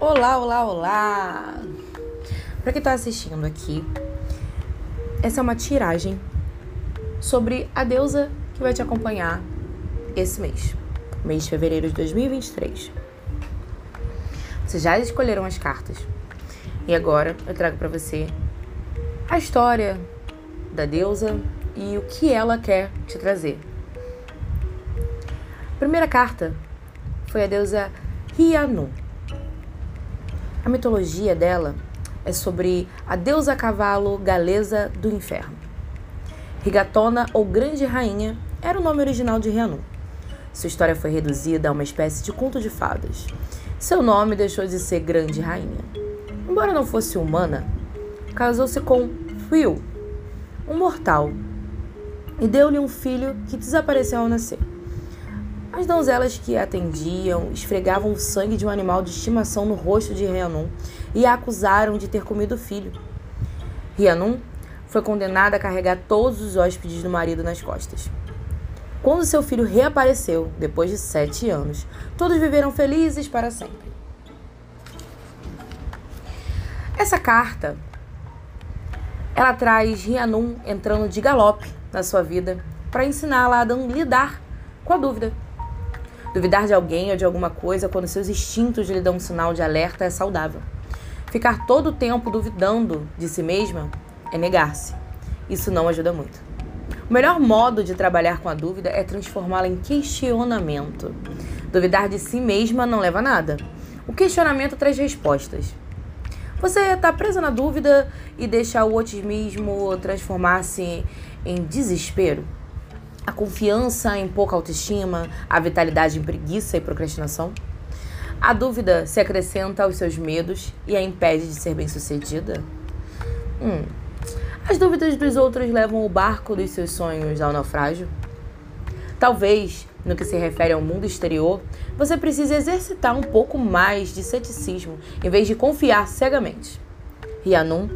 Olá, olá, olá! Para quem está assistindo aqui, essa é uma tiragem sobre a deusa que vai te acompanhar esse mês, mês de fevereiro de 2023. Vocês já escolheram as cartas e agora eu trago para você a história da deusa e o que ela quer te trazer. A primeira carta foi a deusa Rianu. A mitologia dela é sobre a deusa cavalo galesa do inferno. Rigatona, ou Grande Rainha, era o nome original de Rianu. Sua história foi reduzida a uma espécie de conto de fadas. Seu nome deixou de ser Grande Rainha. Embora não fosse humana, casou-se com Will, um mortal, e deu-lhe um filho que desapareceu ao nascer. As donzelas que atendiam esfregavam o sangue de um animal de estimação no rosto de Rhiannon e a acusaram de ter comido o filho. Rhiannon foi condenada a carregar todos os hóspedes do marido nas costas. Quando seu filho reapareceu, depois de sete anos, todos viveram felizes para sempre. Essa carta, ela traz Rhiannon entrando de galope na sua vida para ensiná-la a lidar com a dúvida. Duvidar de alguém ou de alguma coisa quando seus instintos lhe dão um sinal de alerta é saudável. Ficar todo o tempo duvidando de si mesma é negar-se. Isso não ajuda muito. O melhor modo de trabalhar com a dúvida é transformá-la em questionamento. Duvidar de si mesma não leva a nada. O questionamento traz respostas. Você está presa na dúvida e deixa o otimismo transformar-se em desespero? A confiança em pouca autoestima, a vitalidade em preguiça e procrastinação? A dúvida se acrescenta aos seus medos e a impede de ser bem-sucedida? Hum. As dúvidas dos outros levam o barco dos seus sonhos ao naufrágio? Talvez, no que se refere ao mundo exterior, você precise exercitar um pouco mais de ceticismo em vez de confiar cegamente. Rhiannon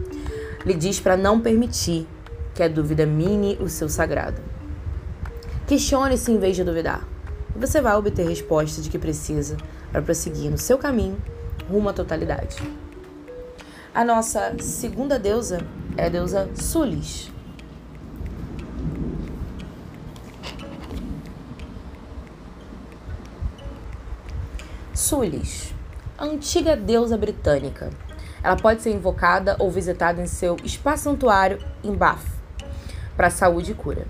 lhe diz para não permitir que a dúvida mine o seu sagrado. Questione-se em vez de duvidar. E você vai obter resposta de que precisa para prosseguir no seu caminho rumo à totalidade. A nossa segunda deusa é a deusa Sulis. Sulis, a antiga deusa britânica. Ela pode ser invocada ou visitada em seu espaço-santuário em Bath, para saúde e cura.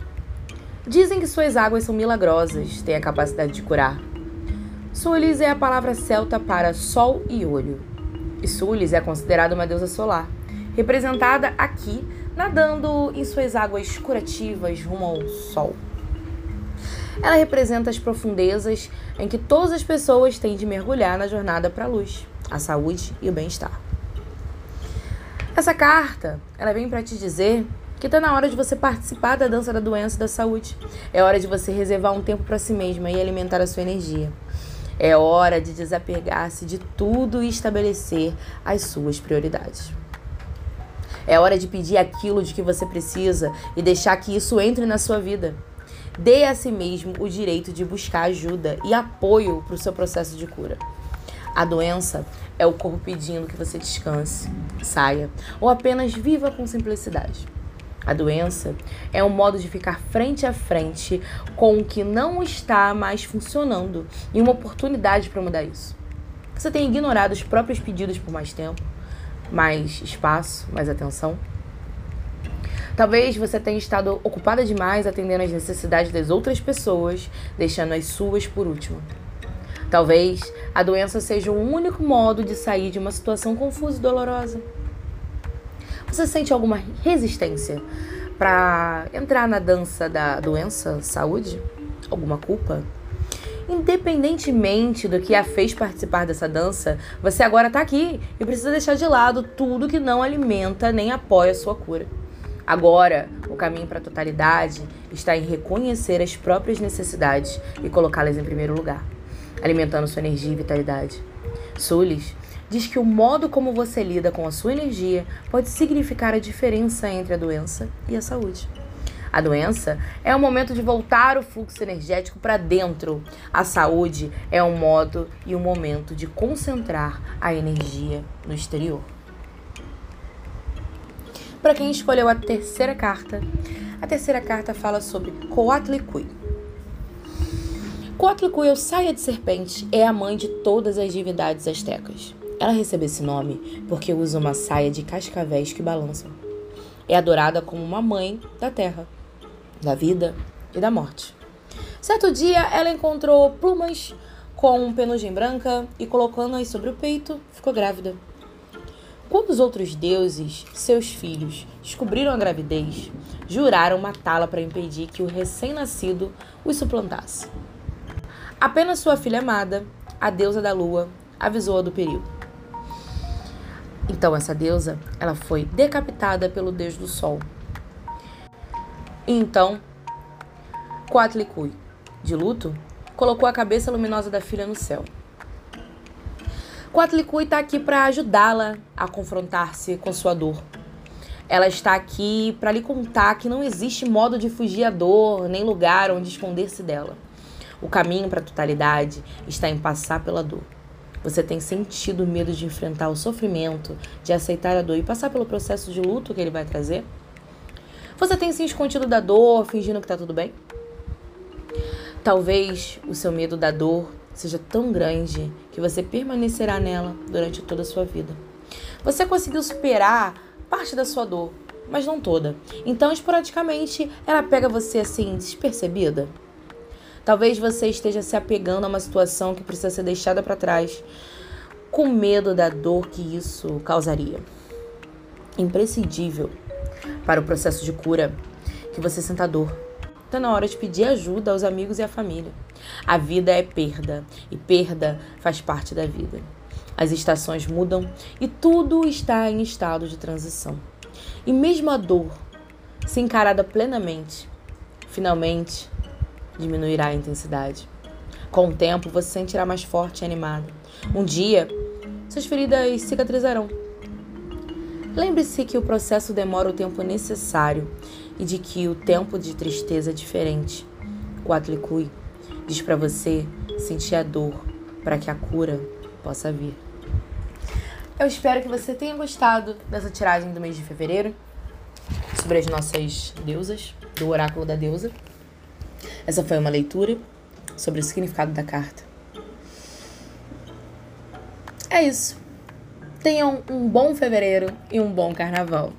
Dizem que suas águas são milagrosas, têm a capacidade de curar. Sulis é a palavra celta para sol e olho. E Sulis é considerada uma deusa solar, representada aqui nadando em suas águas curativas rumo ao sol. Ela representa as profundezas em que todas as pessoas têm de mergulhar na jornada para a luz, a saúde e o bem-estar. Essa carta, ela vem para te dizer que está na hora de você participar da dança da doença e da saúde. É hora de você reservar um tempo para si mesma e alimentar a sua energia. É hora de desapegar-se de tudo e estabelecer as suas prioridades. É hora de pedir aquilo de que você precisa e deixar que isso entre na sua vida. Dê a si mesmo o direito de buscar ajuda e apoio para o seu processo de cura. A doença é o corpo pedindo que você descanse, saia ou apenas viva com simplicidade. A doença é um modo de ficar frente a frente com o que não está mais funcionando e uma oportunidade para mudar isso. Você tem ignorado os próprios pedidos por mais tempo, mais espaço, mais atenção? Talvez você tenha estado ocupada demais atendendo às necessidades das outras pessoas, deixando as suas por último. Talvez a doença seja o único modo de sair de uma situação confusa e dolorosa. Você sente alguma resistência para entrar na dança da doença, saúde? Alguma culpa? Independentemente do que a fez participar dessa dança, você agora está aqui e precisa deixar de lado tudo que não alimenta nem apoia a sua cura. Agora, o caminho para a totalidade está em reconhecer as próprias necessidades e colocá-las em primeiro lugar, alimentando sua energia e vitalidade. Sulis diz que o modo como você lida com a sua energia pode significar a diferença entre a doença e a saúde. A doença é o momento de voltar o fluxo energético para dentro. A saúde é um modo e um momento de concentrar a energia no exterior. Para quem escolheu a terceira carta, a terceira carta fala sobre Coatlicue. Coatlicue, ou saia de serpente, é a mãe de todas as divindades astecas. Ela recebeu esse nome porque usa uma saia de cascavéis que balançam. É adorada como uma mãe da terra, da vida e da morte. Certo dia, ela encontrou plumas com penugem branca e, colocando-as sobre o peito, ficou grávida. Quando os outros deuses, seus filhos, descobriram a gravidez, juraram matá-la para impedir que o recém-nascido os suplantasse. Apenas sua filha amada, a deusa da lua, avisou-a do perigo. Então essa deusa, ela foi decapitada pelo deus do sol. Então, Coatlicue, de luto, colocou a cabeça luminosa da filha no céu. Coatlicue está aqui para ajudá-la a confrontar-se com sua dor. Ela está aqui para lhe contar que não existe modo de fugir à dor, nem lugar onde esconder-se dela. O caminho para a totalidade está em passar pela dor. Você tem sentido medo de enfrentar o sofrimento, de aceitar a dor e passar pelo processo de luto que ele vai trazer? Você tem se escondido da dor, fingindo que está tudo bem? Talvez o seu medo da dor seja tão grande que você permanecerá nela durante toda a sua vida. Você conseguiu superar parte da sua dor, mas não toda. Então, esporadicamente, ela pega você assim, despercebida. Talvez você esteja se apegando a uma situação que precisa ser deixada para trás, com medo da dor que isso causaria. Imprescindível para o processo de cura que você sinta dor. Está na hora de pedir ajuda aos amigos e à família. A vida é perda e perda faz parte da vida. As estações mudam e tudo está em estado de transição. E mesmo a dor, se encarada plenamente, finalmente diminuirá a intensidade. Com o tempo, você se sentirá mais forte e animado. Um dia, suas feridas cicatrizarão. Lembre-se que o processo demora o tempo necessário e de que o tempo de tristeza é diferente. Coatlicue diz para você sentir a dor para que a cura possa vir. Eu espero que você tenha gostado dessa tiragem do mês de fevereiro sobre as nossas deusas, do oráculo da deusa. Essa foi uma leitura sobre o significado da carta. É isso. Tenham um bom fevereiro e um bom carnaval.